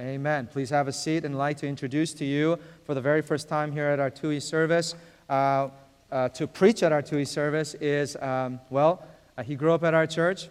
Amen. Please have a seat and I'd like to introduce to you for the very first time here at our TUI service. Uh, uh, to preach at our TUI service is, um, well, uh, he grew up at our church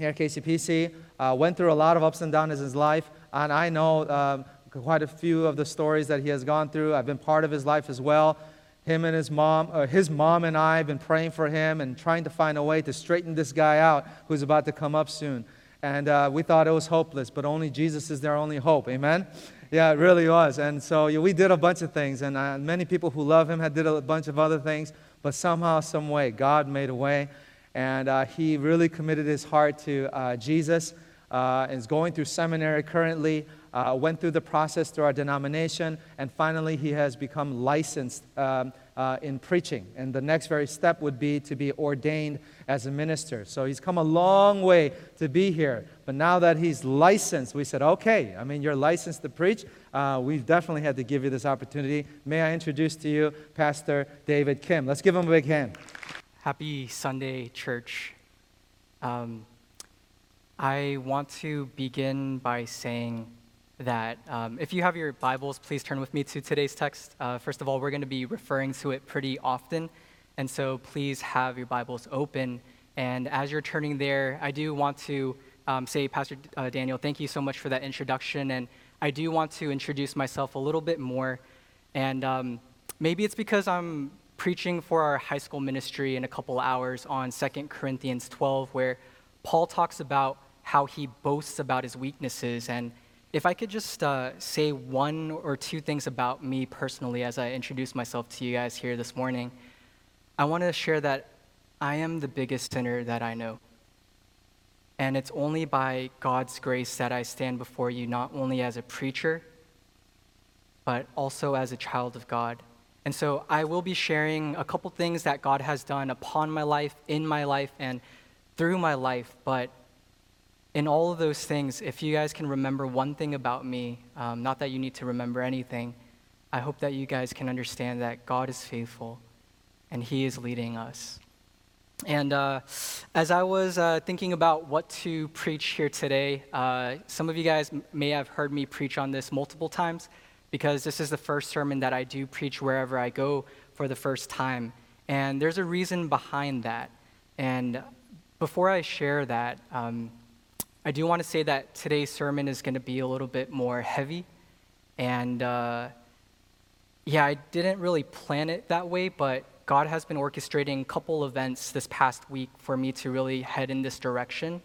here at KCPC, uh, went through a lot of ups and downs in his life, and I know um, quite a few of the stories that he has gone through. I've been part of his life as well. Him and his mom, uh, his mom and I have been praying for him and trying to find a way to straighten this guy out who's about to come up soon and uh, we thought it was hopeless, but only Jesus is their only hope. Amen? Yeah, it really was. And so yeah, we did a bunch of things, and uh, many people who love him had did a bunch of other things, but somehow, some way, God made a way, and uh, he really committed his heart to uh, Jesus. Uh, is going through seminary currently, uh, went through the process through our denomination, and finally he has become licensed um, uh, in preaching. And the next very step would be to be ordained as a minister. So he's come a long way to be here. But now that he's licensed, we said, okay, I mean, you're licensed to preach. Uh, we've definitely had to give you this opportunity. May I introduce to you Pastor David Kim? Let's give him a big hand. Happy Sunday, church. Um, I want to begin by saying that um, if you have your Bibles, please turn with me to today's text. Uh, first of all, we're going to be referring to it pretty often, and so please have your Bibles open. And as you're turning there, I do want to um, say, Pastor uh, Daniel, thank you so much for that introduction. And I do want to introduce myself a little bit more. And um, maybe it's because I'm preaching for our high school ministry in a couple hours on 2 Corinthians 12, where Paul talks about how he boasts about his weaknesses and if I could just uh, say one or two things about me personally as I introduce myself to you guys here this morning, I want to share that I am the biggest sinner that I know. And it's only by God's grace that I stand before you, not only as a preacher, but also as a child of God. And so I will be sharing a couple things that God has done upon my life, in my life, and through my life. But in all of those things, if you guys can remember one thing about me, um, not that you need to remember anything, I hope that you guys can understand that God is faithful and He is leading us. And uh, as I was uh, thinking about what to preach here today, uh, some of you guys may have heard me preach on this multiple times because this is the first sermon that I do preach wherever I go for the first time. And there's a reason behind that. And before I share that, um, I do want to say that today's sermon is going to be a little bit more heavy. And uh, yeah, I didn't really plan it that way, but God has been orchestrating a couple events this past week for me to really head in this direction.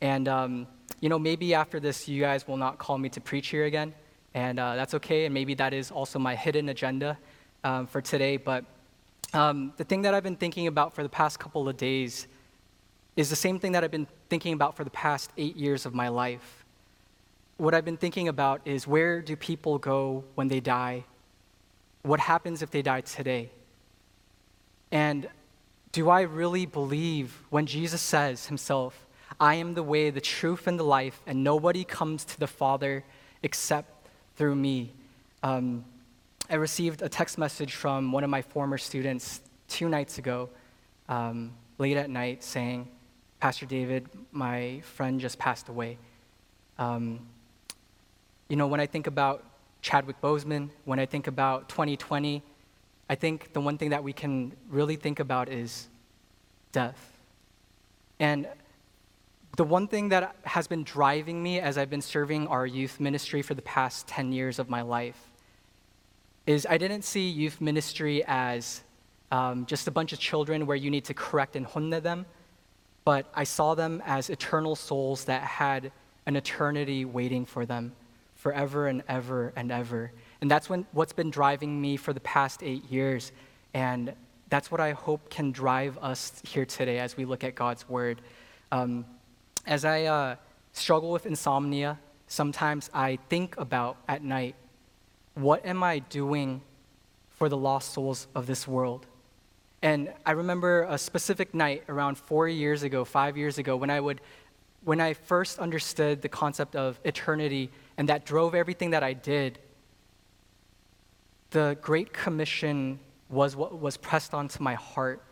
And, um, you know, maybe after this, you guys will not call me to preach here again. And uh, that's okay. And maybe that is also my hidden agenda um, for today. But um, the thing that I've been thinking about for the past couple of days is the same thing that I've been thinking about for the past eight years of my life. What I've been thinking about is where do people go when they die? What happens if they die today? And do I really believe when Jesus says himself, I am the way, the truth, and the life, and nobody comes to the Father except through me? Um, I received a text message from one of my former students two nights ago, um, late at night, saying, Pastor David, my friend, just passed away. Um, you know, when I think about Chadwick Boseman, when I think about 2020, I think the one thing that we can really think about is death. And the one thing that has been driving me as I've been serving our youth ministry for the past 10 years of my life is I didn't see youth ministry as um, just a bunch of children where you need to correct and hunne them but I saw them as eternal souls that had an eternity waiting for them forever and ever and ever. And that's when, what's been driving me for the past eight years. And that's what I hope can drive us here today as we look at God's Word. Um, as I uh, struggle with insomnia, sometimes I think about at night what am I doing for the lost souls of this world? And I remember a specific night around four years ago, five years ago, when I would when I first understood the concept of eternity and that drove everything that I did, the Great Commission was what was pressed onto my heart.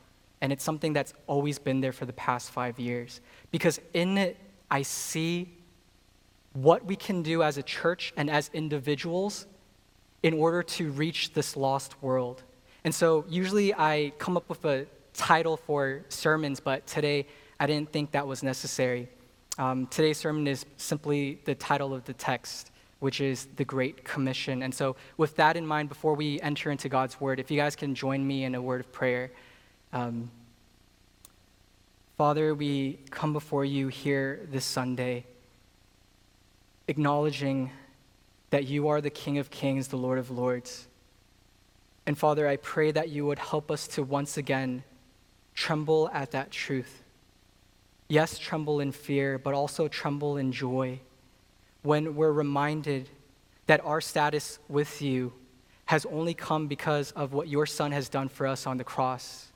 And it's something that's always been there for the past five years. Because in it, I see what we can do as a church and as individuals in order to reach this lost world. And so usually I come up with a title for sermons, but today I didn't think that was necessary. Um, today's sermon is simply the title of the text, which is the Great Commission. And so, with that in mind, before we enter into God's word, if you guys can join me in a word of prayer. Um, Father, we come before you here this Sunday, acknowledging that you are the King of Kings, the Lord of Lords. And Father, I pray that you would help us to once again tremble at that truth. Yes, tremble in fear, but also tremble in joy when we're reminded that our status with you has only come because of what your Son has done for us on the cross.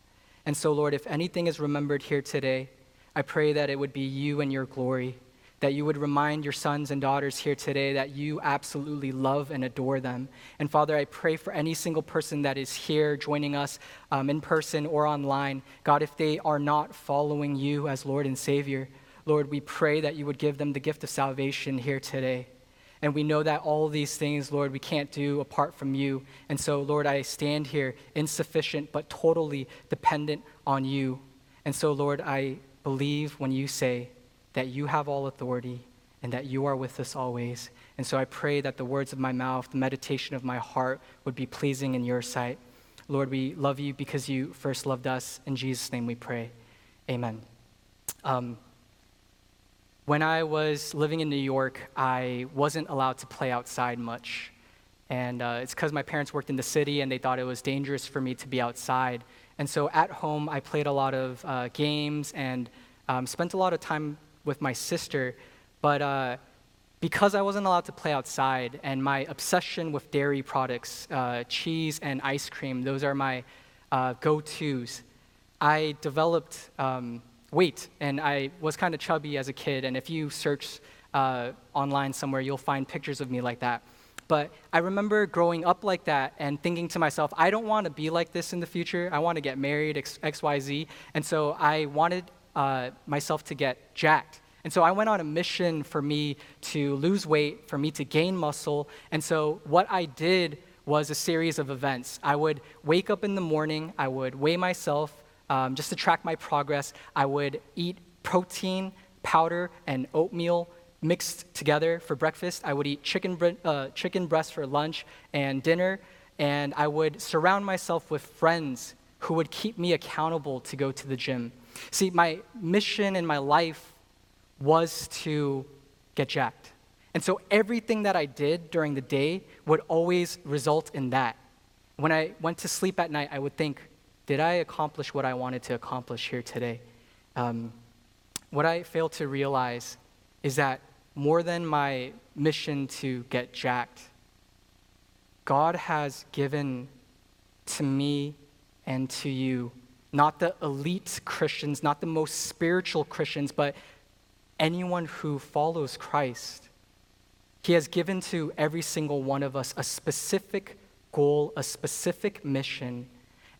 And so, Lord, if anything is remembered here today, I pray that it would be you and your glory that you would remind your sons and daughters here today that you absolutely love and adore them. And Father, I pray for any single person that is here joining us um, in person or online. God, if they are not following you as Lord and Savior, Lord, we pray that you would give them the gift of salvation here today. And we know that all these things, Lord, we can't do apart from you. And so, Lord, I stand here insufficient but totally dependent on you. And so, Lord, I believe when you say, that you have all authority and that you are with us always. And so I pray that the words of my mouth, the meditation of my heart would be pleasing in your sight. Lord, we love you because you first loved us. In Jesus' name we pray. Amen. Um, when I was living in New York, I wasn't allowed to play outside much. And uh, it's because my parents worked in the city and they thought it was dangerous for me to be outside. And so at home, I played a lot of uh, games and um, spent a lot of time with my sister, but uh, because I wasn't allowed to play outside and my obsession with dairy products, uh, cheese and ice cream, those are my uh, go tos, I developed um, weight and I was kind of chubby as a kid. And if you search uh, online somewhere, you'll find pictures of me like that. But I remember growing up like that and thinking to myself, I don't want to be like this in the future. I want to get married, X, XYZ. And so I wanted uh, myself to get jacked. And so I went on a mission for me to lose weight, for me to gain muscle. And so what I did was a series of events. I would wake up in the morning, I would weigh myself um, just to track my progress. I would eat protein, powder, and oatmeal mixed together for breakfast. I would eat chicken, uh, chicken breast for lunch and dinner. And I would surround myself with friends who would keep me accountable to go to the gym. See, my mission in my life was to get jacked. And so everything that I did during the day would always result in that. When I went to sleep at night, I would think, did I accomplish what I wanted to accomplish here today? Um, what I failed to realize is that more than my mission to get jacked, God has given to me and to you not the elite Christians, not the most spiritual Christians, but anyone who follows Christ. He has given to every single one of us a specific goal, a specific mission.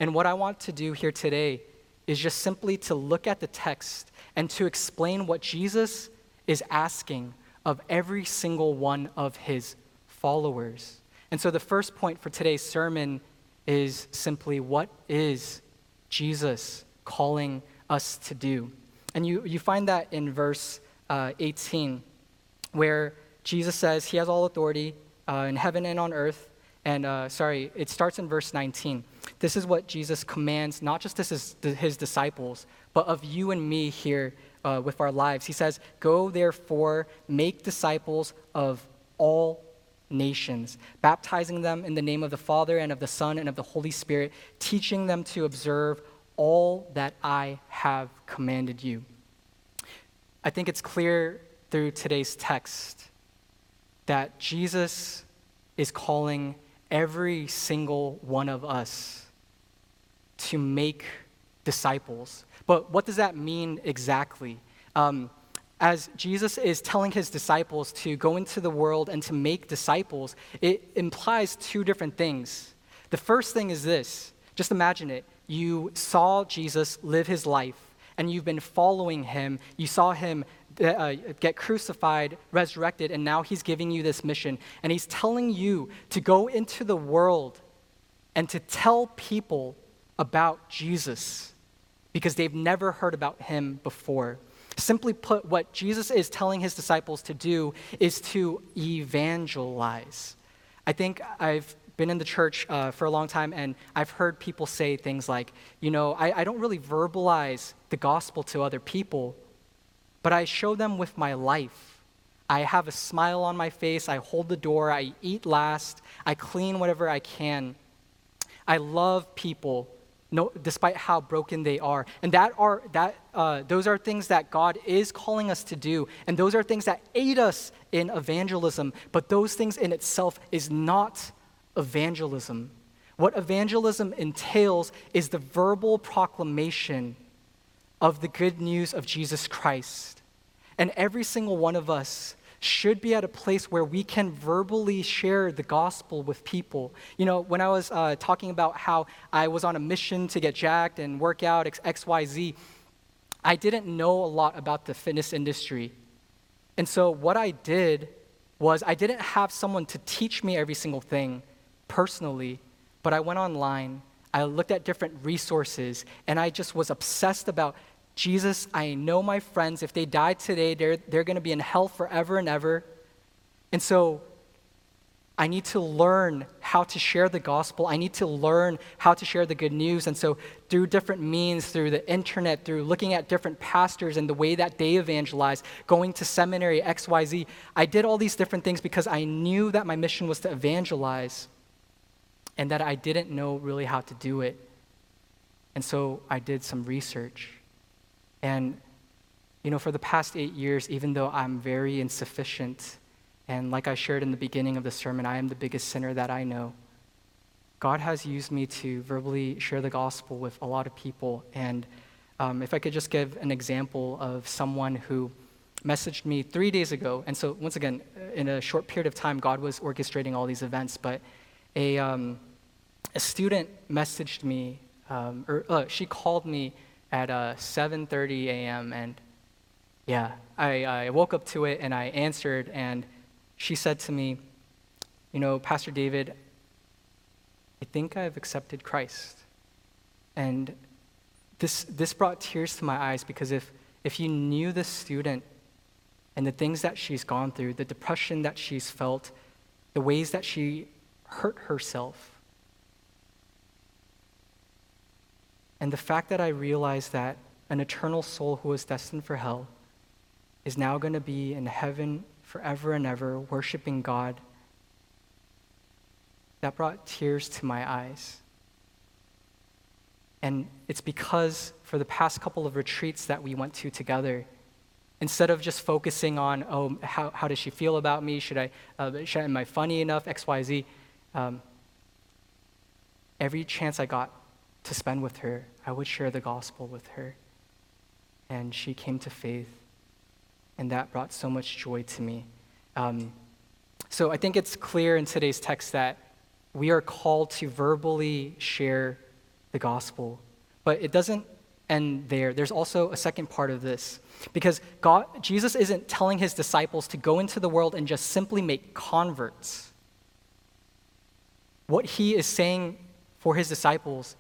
And what I want to do here today is just simply to look at the text and to explain what Jesus is asking of every single one of his followers. And so the first point for today's sermon is simply what is Jesus calling us to do. And you, you find that in verse uh, 18, where Jesus says he has all authority uh, in heaven and on earth. And uh, sorry, it starts in verse 19. This is what Jesus commands, not just his, his disciples, but of you and me here uh, with our lives. He says, Go therefore, make disciples of all nations, baptizing them in the name of the Father and of the Son and of the Holy Spirit, teaching them to observe all that I have commanded you. I think it's clear through today's text that Jesus is calling every single one of us to make disciples. But what does that mean exactly? Um, as Jesus is telling his disciples to go into the world and to make disciples, it implies two different things. The first thing is this just imagine it. You saw Jesus live his life, and you've been following him. You saw him uh, get crucified, resurrected, and now he's giving you this mission. And he's telling you to go into the world and to tell people about Jesus because they've never heard about him before. Simply put, what Jesus is telling his disciples to do is to evangelize. I think I've been in the church uh, for a long time and I've heard people say things like, you know, I, I don't really verbalize the gospel to other people, but I show them with my life. I have a smile on my face, I hold the door, I eat last, I clean whatever I can. I love people no, despite how broken they are. And that are, that, uh, those are things that God is calling us to do. And those are things that aid us in evangelism. But those things in itself is not evangelism. What evangelism entails is the verbal proclamation of the good news of Jesus Christ. And every single one of us should be at a place where we can verbally share the gospel with people. You know, when I was uh, talking about how I was on a mission to get jacked and work out XYZ, I didn't know a lot about the fitness industry. And so what I did was I didn't have someone to teach me every single thing personally, but I went online, I looked at different resources, and I just was obsessed about Jesus, I know my friends, if they die today, they're, they're going to be in hell forever and ever. And so I need to learn how to share the gospel. I need to learn how to share the good news. And so, through different means, through the internet, through looking at different pastors and the way that they evangelize, going to seminary, XYZ, I did all these different things because I knew that my mission was to evangelize and that I didn't know really how to do it. And so, I did some research. And, you know, for the past eight years, even though I'm very insufficient, and like I shared in the beginning of the sermon, I am the biggest sinner that I know. God has used me to verbally share the gospel with a lot of people. And um, if I could just give an example of someone who messaged me three days ago. And so, once again, in a short period of time, God was orchestrating all these events. But a, um, a student messaged me, um, or uh, she called me at uh, 7:30 a.m. and yeah, I, I woke up to it and I answered and she said to me, you know, Pastor David, I think I've accepted Christ. And this, this brought tears to my eyes because if, if you knew this student and the things that she's gone through, the depression that she's felt, the ways that she hurt herself, And the fact that I realized that an eternal soul who was destined for hell is now going to be in heaven forever and ever, worshiping God, that brought tears to my eyes. And it's because for the past couple of retreats that we went to together, instead of just focusing on, oh, how, how does she feel about me? Should I, uh, should, am I funny enough? X, Y, Z. Um, every chance I got to spend with her, I would share the gospel with her. And she came to faith, and that brought so much joy to me. Um, so I think it's clear in today's text that we are called to verbally share the gospel. But it doesn't end there. There's also a second part of this. Because God, Jesus isn't telling his disciples to go into the world and just simply make converts. What he is saying for his disciples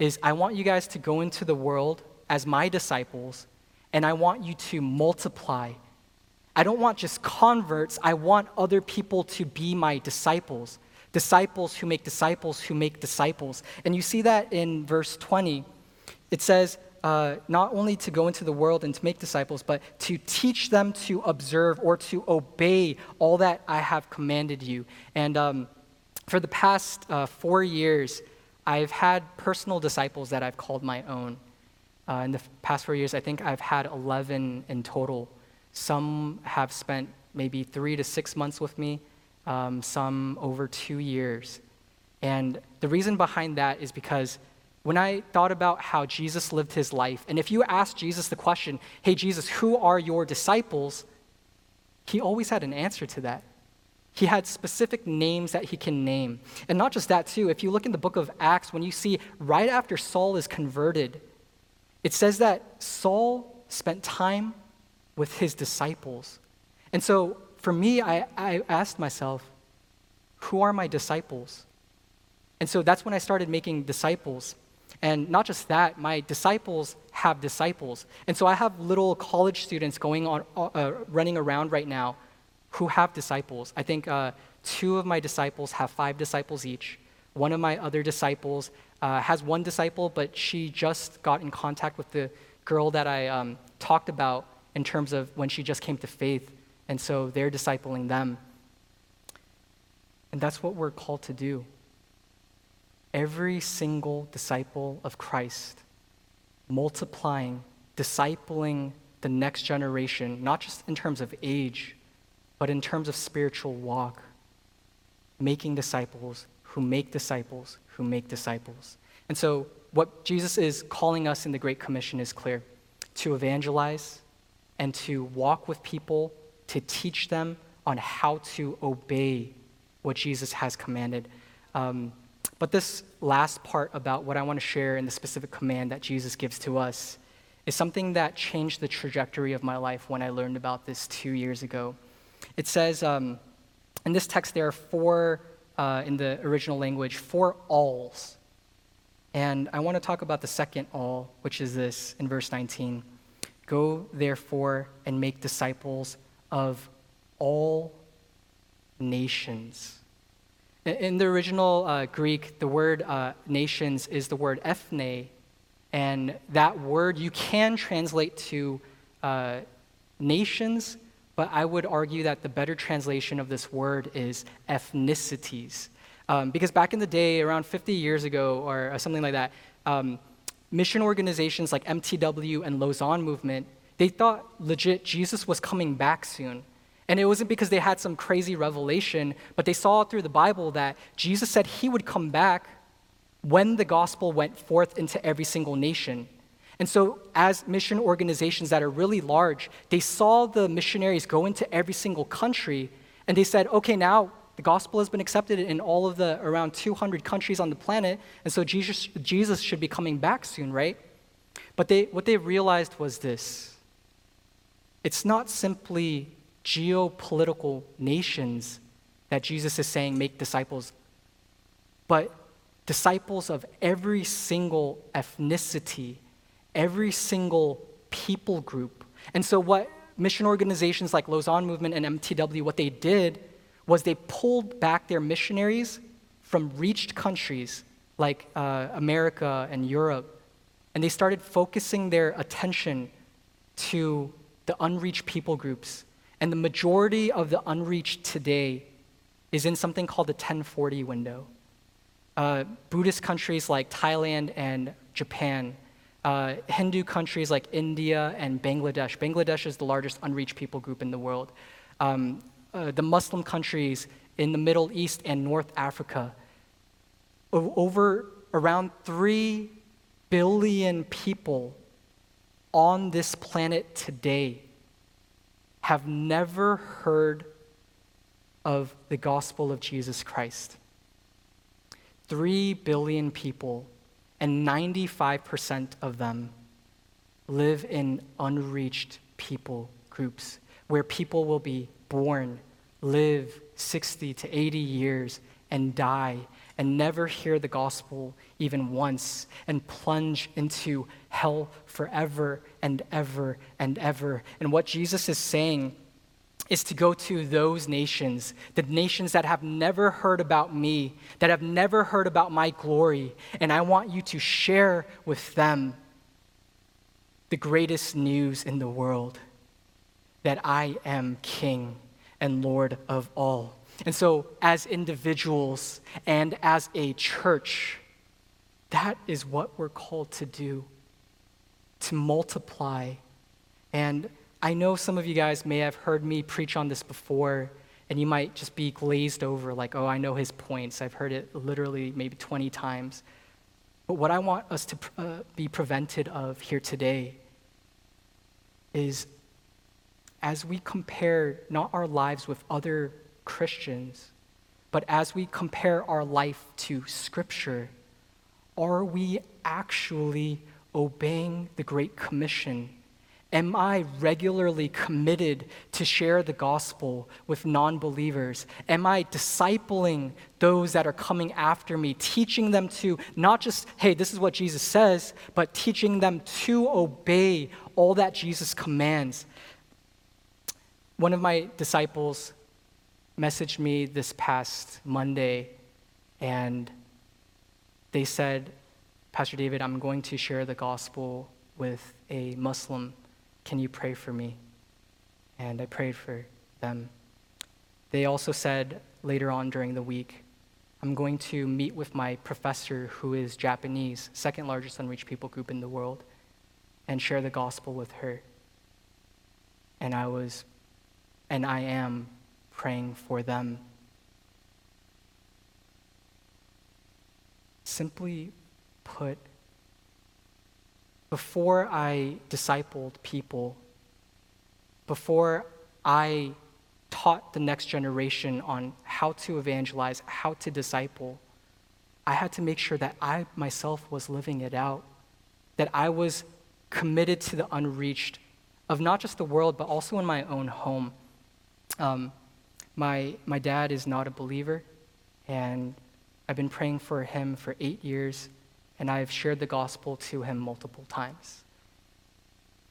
is I want you guys to go into the world as my disciples, and I want you to multiply. I don't want just converts, I want other people to be my disciples. Disciples who make disciples who make disciples. And you see that in verse 20. It says, uh, not only to go into the world and to make disciples, but to teach them to observe or to obey all that I have commanded you. And um, for the past uh, four years, I've had personal disciples that I've called my own. Uh, in the past four years, I think I've had 11 in total. Some have spent maybe three to six months with me, um, some over two years. And the reason behind that is because when I thought about how Jesus lived his life, and if you ask Jesus the question, hey, Jesus, who are your disciples? He always had an answer to that. He had specific names that he can name. And not just that, too. If you look in the book of Acts, when you see right after Saul is converted, it says that Saul spent time with his disciples. And so for me, I, I asked myself, who are my disciples? And so that's when I started making disciples. And not just that, my disciples have disciples. And so I have little college students going on, uh, running around right now who have disciples. I think uh, two of my disciples have five disciples each. One of my other disciples uh, has one disciple, but she just got in contact with the girl that I um, talked about in terms of when she just came to faith. And so they're discipling them. And that's what we're called to do. Every single disciple of Christ, multiplying, discipling the next generation, not just in terms of age, but in terms of spiritual walk, making disciples who make disciples who make disciples. And so, what Jesus is calling us in the Great Commission is clear to evangelize and to walk with people, to teach them on how to obey what Jesus has commanded. Um, but this last part about what I want to share in the specific command that Jesus gives to us is something that changed the trajectory of my life when I learned about this two years ago. It says um, in this text, there are four, uh, in the original language, four alls. And I want to talk about the second all, which is this in verse 19 Go therefore and make disciples of all nations. In the original uh, Greek, the word uh, nations is the word ethne, and that word you can translate to uh, nations, but I would argue that the better translation of this word is ethnicities. Um, because back in the day, around 50 years ago or something like that, um, mission organizations like MTW and Lausanne Movement, they thought legit Jesus was coming back soon. And it wasn't because they had some crazy revelation, but they saw through the Bible that Jesus said he would come back when the gospel went forth into every single nation. And so, as mission organizations that are really large, they saw the missionaries go into every single country and they said, okay, now the gospel has been accepted in all of the around 200 countries on the planet, and so Jesus, Jesus should be coming back soon, right? But they, what they realized was this it's not simply geopolitical nations that Jesus is saying make disciples, but disciples of every single ethnicity every single people group. And so, what mission organizations like Lausanne Movement and MTW, what they did was they pulled back their missionaries from reached countries like uh, America and Europe, and they started focusing their attention to the unreached people groups. And the majority of the unreached today is in something called the 1040 window. Uh, Buddhist countries like Thailand and Japan uh, Hindu countries like India and Bangladesh. Bangladesh is the largest unreached people group in the world. Um, uh, the Muslim countries in the Middle East and North Africa. O- over around 3 billion people on this planet today have never heard of the gospel of Jesus Christ. 3 billion people and 95% of them live in unreached people groups where people will be born, live 60 to 80 years, and die and never hear the gospel even once and plunge into hell forever and ever and ever. And what Jesus is saying is to go to those nations, the nations that have never heard about me, that have never heard about my glory, and I want you to share with them the greatest news in the world that I am King and Lord of all. And so, as individuals and as a church, that is what we're called to do to multiply and I know some of you guys may have heard me preach on this before, and you might just be glazed over, like, oh, I know his points. I've heard it literally maybe 20 times. But what I want us to uh, be prevented of here today is as we compare not our lives with other Christians, but as we compare our life to Scripture, are we actually obeying the Great Commission? Am I regularly committed to share the gospel with non believers? Am I discipling those that are coming after me, teaching them to not just, hey, this is what Jesus says, but teaching them to obey all that Jesus commands? One of my disciples messaged me this past Monday, and they said, Pastor David, I'm going to share the gospel with a Muslim can you pray for me? And I prayed for them. They also said later on during the week, I'm going to meet with my professor who is Japanese, second largest unreached people group in the world, and share the gospel with her. And I was, and I am praying for them. Simply put, before I discipled people, before I taught the next generation on how to evangelize, how to disciple, I had to make sure that I myself was living it out, that I was committed to the unreached of not just the world, but also in my own home. Um, my, my dad is not a believer, and I've been praying for him for eight years and I've shared the gospel to him multiple times.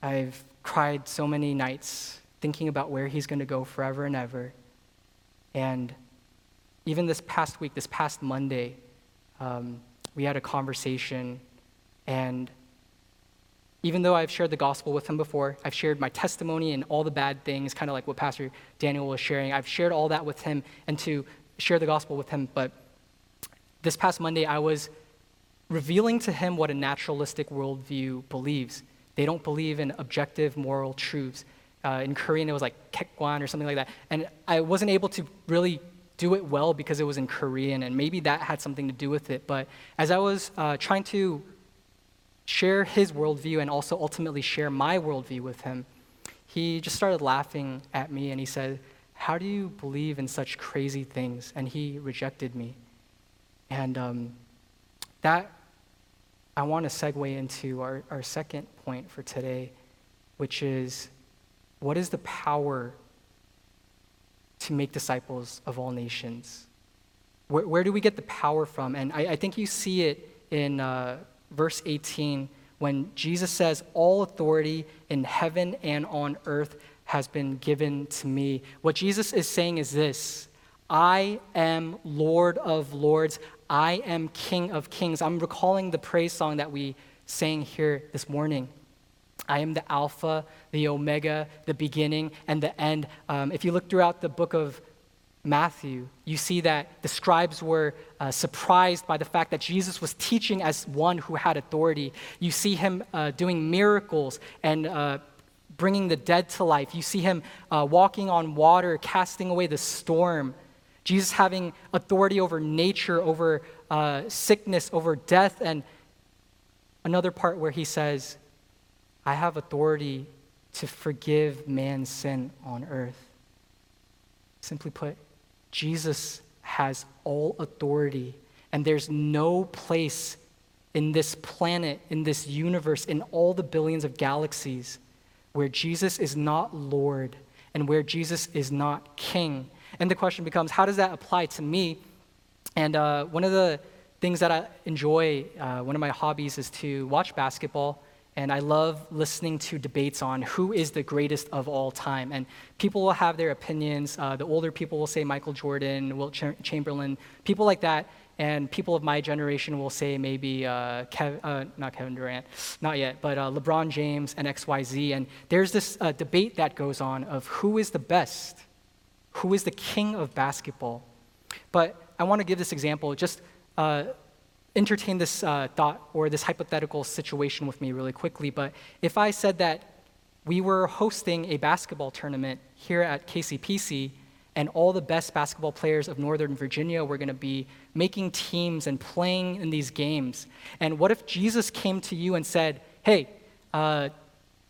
I've cried so many nights thinking about where he's going to go forever and ever. And even this past week, this past Monday, um, we had a conversation, and even though I've shared the gospel with him before, I've shared my testimony and all the bad things, kind of like what Pastor Daniel was sharing. I've shared all that with him and to share the gospel with him. But this past Monday, I was revealing to him what a naturalistic worldview believes. They don't believe in objective moral truths. Uh, in Korean, it was like kekwan or something like that. And I wasn't able to really do it well because it was in Korean, and maybe that had something to do with it. But as I was uh, trying to share his worldview and also ultimately share my worldview with him, he just started laughing at me and he said, How do you believe in such crazy things? And he rejected me. And um, that I want to segue into our, our second point for today, which is what is the power to make disciples of all nations? Where, where do we get the power from? And I, I think you see it in uh, verse 18 when Jesus says, All authority in heaven and on earth has been given to me. What Jesus is saying is this I am Lord of lords. I am King of kings. I'm recalling the praise song that we sang here this morning. I am the Alpha, the Omega, the beginning, and the end. Um, if you look throughout the book of Matthew, you see that the scribes were uh, surprised by the fact that Jesus was teaching as one who had authority. You see him uh, doing miracles and uh, bringing the dead to life. You see him uh, walking on water, casting away the storm. Jesus having authority over nature, over uh, sickness, over death, and another part where he says, I have authority to forgive man's sin on earth. Simply put, Jesus has all authority, and there's no place in this planet, in this universe, in all the billions of galaxies where Jesus is not Lord and where Jesus is not King. And the question becomes, how does that apply to me? And uh, one of the things that I enjoy, uh, one of my hobbies is to watch basketball. And I love listening to debates on who is the greatest of all time. And people will have their opinions. Uh, the older people will say Michael Jordan, Wilt Ch- Chamberlain, people like that. And people of my generation will say maybe, uh, uh, not Kevin Durant, not yet, but uh, LeBron James and XYZ. And there's this uh, debate that goes on of who is the best who is the king of basketball. But I want to give this example, just uh, entertain this uh, thought or this hypothetical situation with me really quickly. But if I said that we were hosting a basketball tournament here at KCPC, and all the best basketball players of Northern Virginia were going to be making teams and playing in these games. And what if Jesus came to you and said, Hey, uh,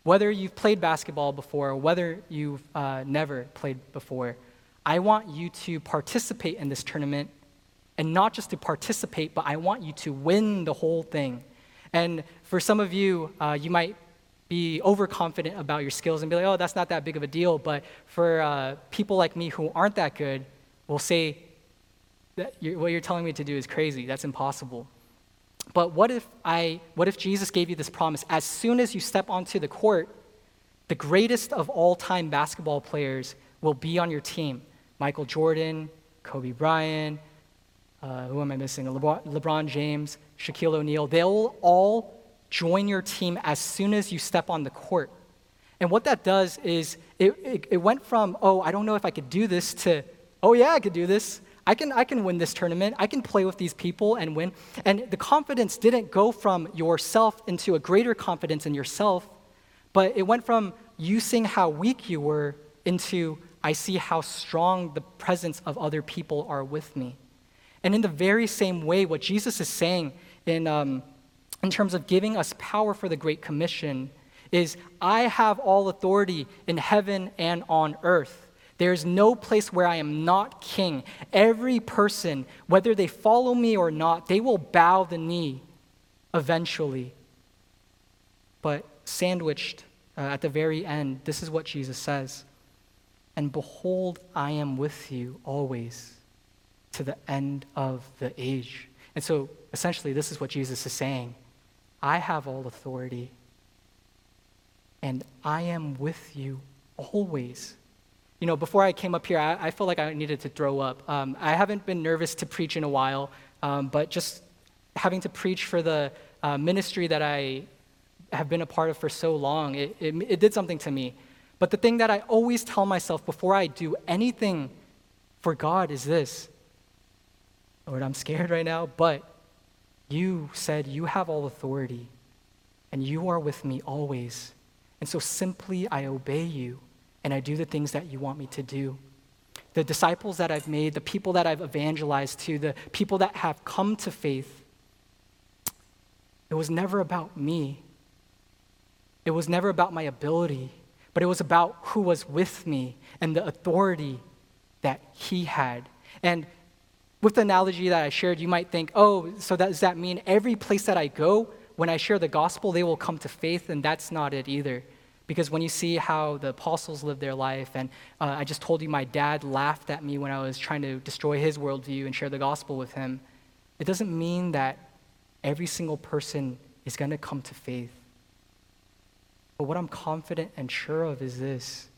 whether you've played basketball before, or whether you've uh, never played before, I want you to participate in this tournament, and not just to participate, but I want you to win the whole thing. And for some of you, uh, you might be overconfident about your skills and be like, oh, that's not that big of a deal. But for uh, people like me who aren't that good, will say, that you're, what you're telling me to do is crazy. That's impossible. But what if I, what if Jesus gave you this promise? As soon as you step onto the court, the greatest of all time basketball players will be on your team. Michael Jordan, Kobe Bryant, uh, who am I missing? LeBron, LeBron James, Shaquille O'Neal. They'll all join your team as soon as you step on the court. And what that does is it, it, it, went from, oh, I don't know if I could do this, to, oh, yeah, I could do this. I can, I can win this tournament. I can play with these people and win. And the confidence didn't go from yourself into a greater confidence in yourself, but it went from you seeing how weak you were into I see how strong the presence of other people are with me. And in the very same way, what Jesus is saying in um, in terms of giving us power for the Great Commission is I have all authority in heaven and on earth. There is no place where I am not king. Every person, whether they follow me or not, they will bow the knee eventually. But sandwiched uh, at the very end, this is what Jesus says And behold, I am with you always to the end of the age. And so essentially, this is what Jesus is saying I have all authority, and I am with you always. You know, before I came up here, I, I felt like I needed to throw up. Um, I haven't been nervous to preach in a while, um, but just having to preach for the uh, ministry that I have been a part of for so long, it, it, it did something to me. But the thing that I always tell myself before I do anything for God is this Lord, I'm scared right now, but you said, You have all authority, and you are with me always. And so simply I obey you, and I do the things that you want me to do. The disciples that I've made, the people that I've evangelized to, the people that have come to faith, it was never about me. It was never about my ability, but it was about who was with me and the authority that he had. And with the analogy that I shared, you might think, oh, so that, does that mean every place that I go, when I share the gospel, they will come to faith? And that's not it either. Because when you see how the apostles lived their life, and uh, I just told you my dad laughed at me when I was trying to destroy his worldview and share the gospel with him, it doesn't mean that every single person is going to come to faith. But what I'm confident and sure of is this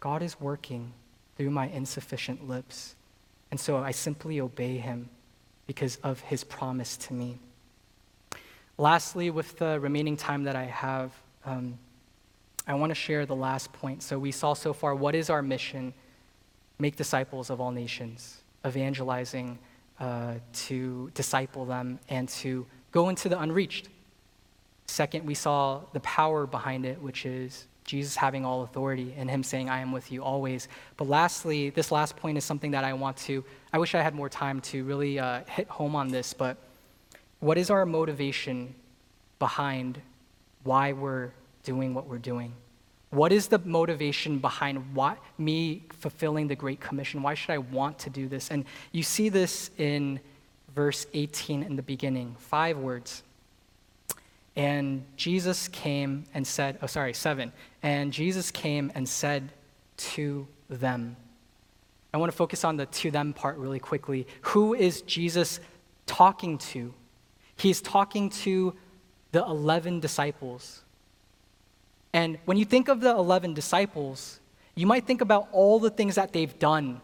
God is working through my insufficient lips. And so I simply obey him because of his promise to me. Lastly, with the remaining time that I have, um, I want to share the last point. So we saw so far what is our mission? Make disciples of all nations, evangelizing uh, to disciple them and to go into the unreached. Second, we saw the power behind it, which is Jesus having all authority and him saying, I am with you always. But lastly, this last point is something that I want to, I wish I had more time to really uh, hit home on this, but what is our motivation behind why we're doing what we're doing? What is the motivation behind what, me fulfilling the Great Commission? Why should I want to do this? And you see this in verse 18 in the beginning, five words. And Jesus came and said, oh, sorry, seven. And Jesus came and said to them. I want to focus on the to them part really quickly. Who is Jesus talking to? He's talking to the 11 disciples. And when you think of the 11 disciples, you might think about all the things that they've done,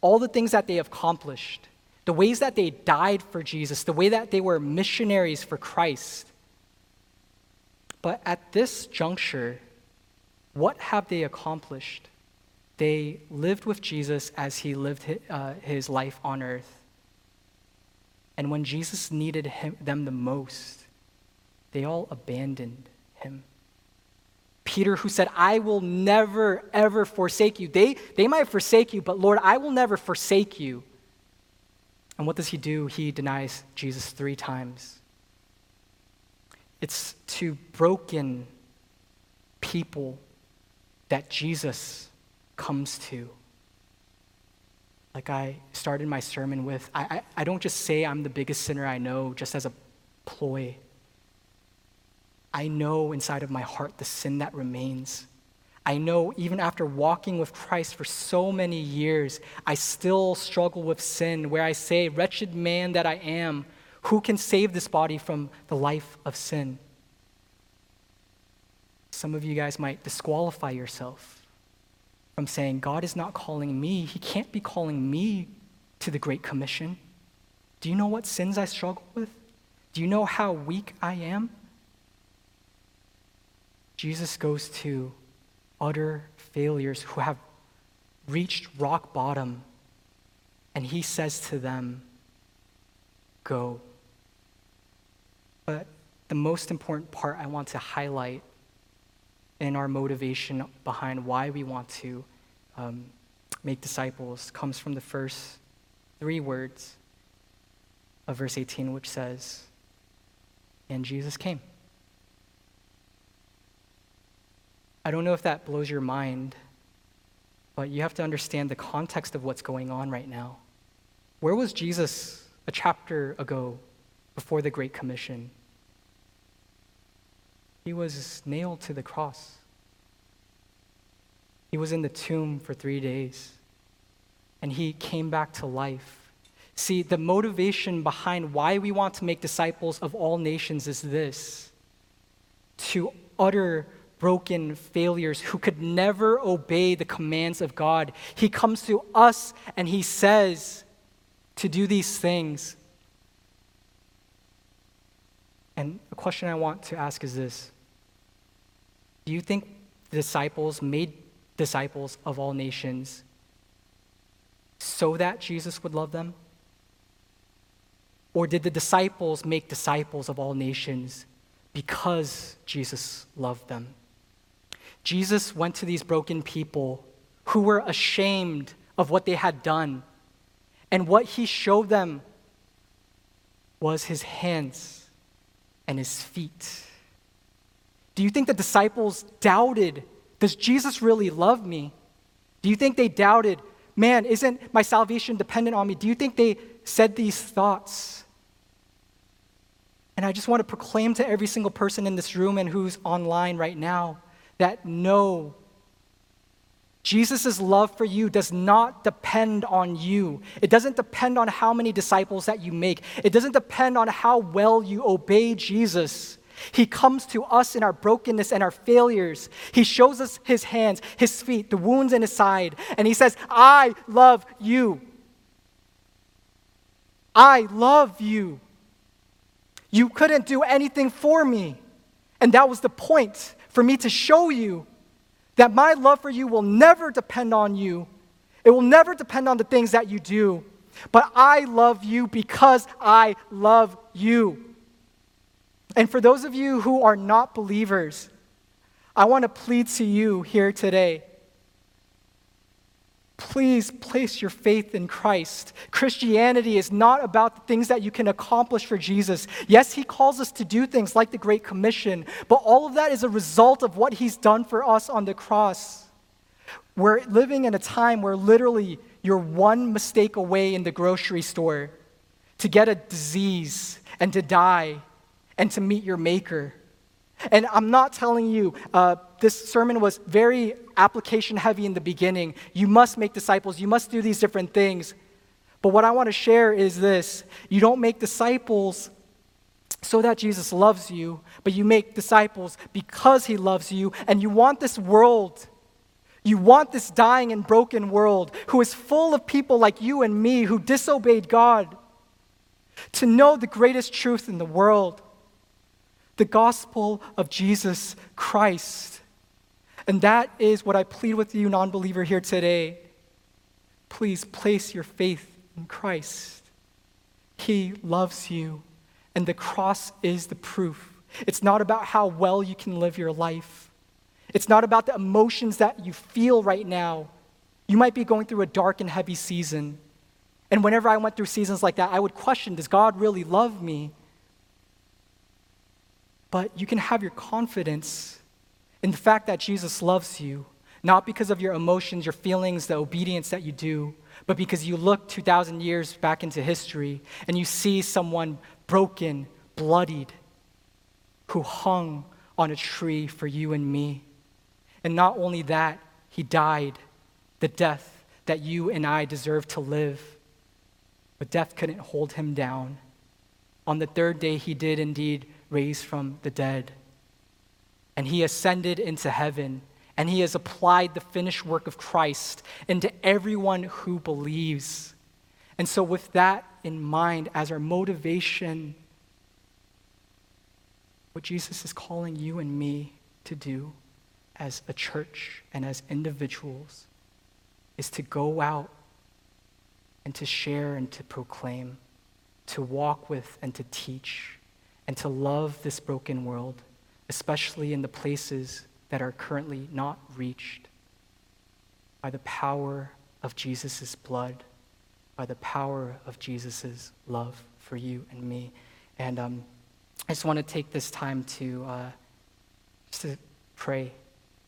all the things that they accomplished, the ways that they died for Jesus, the way that they were missionaries for Christ. But at this juncture, what have they accomplished? They lived with Jesus as he lived uh, his life on earth. And when Jesus needed him, them the most, they all abandoned him. Peter, who said, I will never, ever forsake you. They, they might forsake you, but Lord, I will never forsake you. And what does he do? He denies Jesus three times. It's to broken people that Jesus comes to. Like I started my sermon with, I, I, I don't just say I'm the biggest sinner I know just as a ploy. I know inside of my heart the sin that remains. I know even after walking with Christ for so many years, I still struggle with sin, where I say, Wretched man that I am, who can save this body from the life of sin? Some of you guys might disqualify yourself from saying, God is not calling me. He can't be calling me to the Great Commission. Do you know what sins I struggle with? Do you know how weak I am? Jesus goes to utter failures who have reached rock bottom, and he says to them, Go. But the most important part I want to highlight in our motivation behind why we want to um, make disciples comes from the first three words of verse 18, which says, And Jesus came. I don't know if that blows your mind, but you have to understand the context of what's going on right now. Where was Jesus a chapter ago before the Great Commission? He was nailed to the cross. He was in the tomb for three days, and he came back to life. See, the motivation behind why we want to make disciples of all nations is this to utter broken failures who could never obey the commands of God. He comes to us and he says to do these things. And the question I want to ask is this Do you think disciples made disciples of all nations so that Jesus would love them? Or did the disciples make disciples of all nations because Jesus loved them? Jesus went to these broken people who were ashamed of what they had done. And what he showed them was his hands and his feet. Do you think the disciples doubted, does Jesus really love me? Do you think they doubted, man, isn't my salvation dependent on me? Do you think they said these thoughts? And I just want to proclaim to every single person in this room and who's online right now that no, Jesus' love for you does not depend on you. It doesn't depend on how many disciples that you make. It doesn't depend on how well you obey Jesus. He comes to us in our brokenness and our failures. He shows us his hands, his feet, the wounds in his side, and he says, I love you. I love you. You couldn't do anything for me. And that was the point for me to show you that my love for you will never depend on you. It will never depend on the things that you do. But I love you because I love you. And for those of you who are not believers, I want to plead to you here today Please place your faith in Christ. Christianity is not about the things that you can accomplish for Jesus. Yes, He calls us to do things like the Great Commission, but all of that is a result of what He's done for us on the cross. We're living in a time where literally you're one mistake away in the grocery store to get a disease and to die and to meet your Maker. And I'm not telling you, uh, this sermon was very application heavy in the beginning. You must make disciples, you must do these different things. But what I want to share is this you don't make disciples so that Jesus loves you, but you make disciples because he loves you, and you want this world. You want this dying and broken world who is full of people like you and me who disobeyed God to know the greatest truth in the world the gospel of Jesus Christ. And that is what I plead with you, non believer, here today. Please place your faith in Christ. He loves you, and the cross is the proof. It's not about how well you can live your life, It's not about the emotions that you feel right now. You might be going through a dark and heavy season. And whenever I went through seasons like that, I would question Does God really love me? But you can have your confidence in the fact that Jesus loves you, not because of your emotions, your feelings, the obedience that you do, but because you look 2,000 years back into history and you see someone broken, bloodied, who hung on a tree for you and me. And not only that, he died the death that you and I deserve to live. But death couldn't hold him down. On the third day, he did indeed raise from the dead. And he ascended into heaven, and he has applied the finished work of Christ into everyone who believes. And so, with that in mind as our motivation, what Jesus is calling you and me to do as a church and as individuals is to go out and to share and to proclaim, to walk with and to teach, and to love this broken world, especially in the places that are currently not reached by the power of Jesus' blood, by the power of Jesus' love for you and me. And um, I just want to take this time to, uh, just to pray.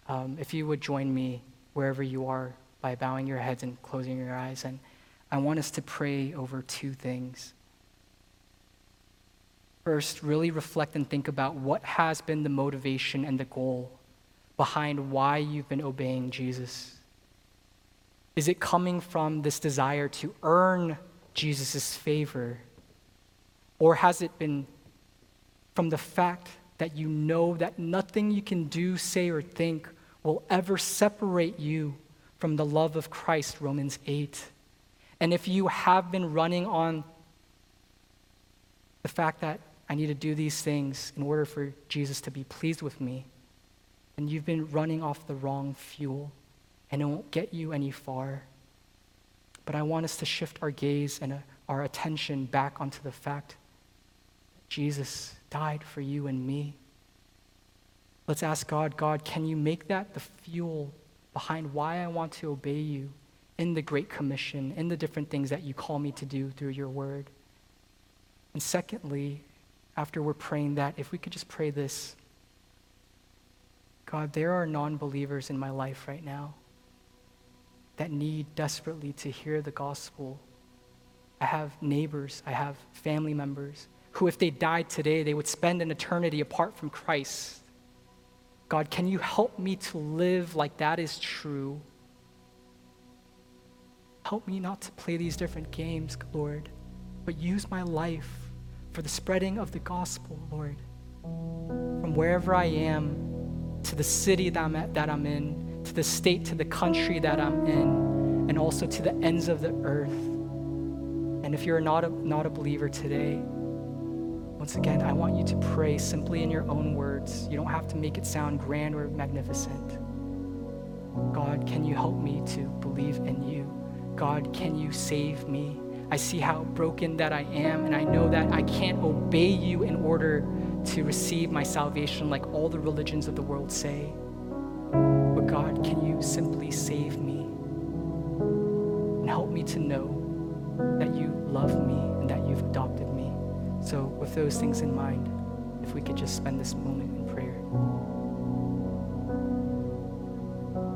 Um, if you would join me wherever you are by bowing your heads and closing your eyes. And I want us to pray over two things. First, really reflect and think about what has been the motivation and the goal behind why you've been obeying Jesus. Is it coming from this desire to earn Jesus' favor? Or has it been from the fact that you know that nothing you can do, say, or think will ever separate you from the love of Christ, Romans 8. And if you have been running on the fact that I need to do these things in order for Jesus to be pleased with me, and you've been running off the wrong fuel, and it won't get you any far. But I want us to shift our gaze and uh, our attention back onto the fact that Jesus died for you and me. Let's ask God, God, can you make that the fuel behind why I want to obey you in the Great Commission, in the different things that you call me to do through your word? And secondly, after we're praying that, if we could just pray this God, there are non believers in my life right now that need desperately to hear the gospel. I have neighbors, I have family members who, if they died today, they would spend an eternity apart from Christ. God, can you help me to live like that is true? Help me not to play these different games, Lord, but use my life for the spreading of the gospel, Lord. From wherever I am, to the city that I'm, at, that I'm in, to the state, to the country that I'm in, and also to the ends of the earth. And if you're not a, not a believer today, once again, I want you to pray simply in your own words. You don't have to make it sound grand or magnificent. God, can you help me to believe in you? God, can you save me? I see how broken that I am, and I know that I can't obey you in order to receive my salvation like all the religions of the world say. But God, can you simply save me and help me to know that you love me and that you've adopted me? So, with those things in mind, if we could just spend this moment in prayer.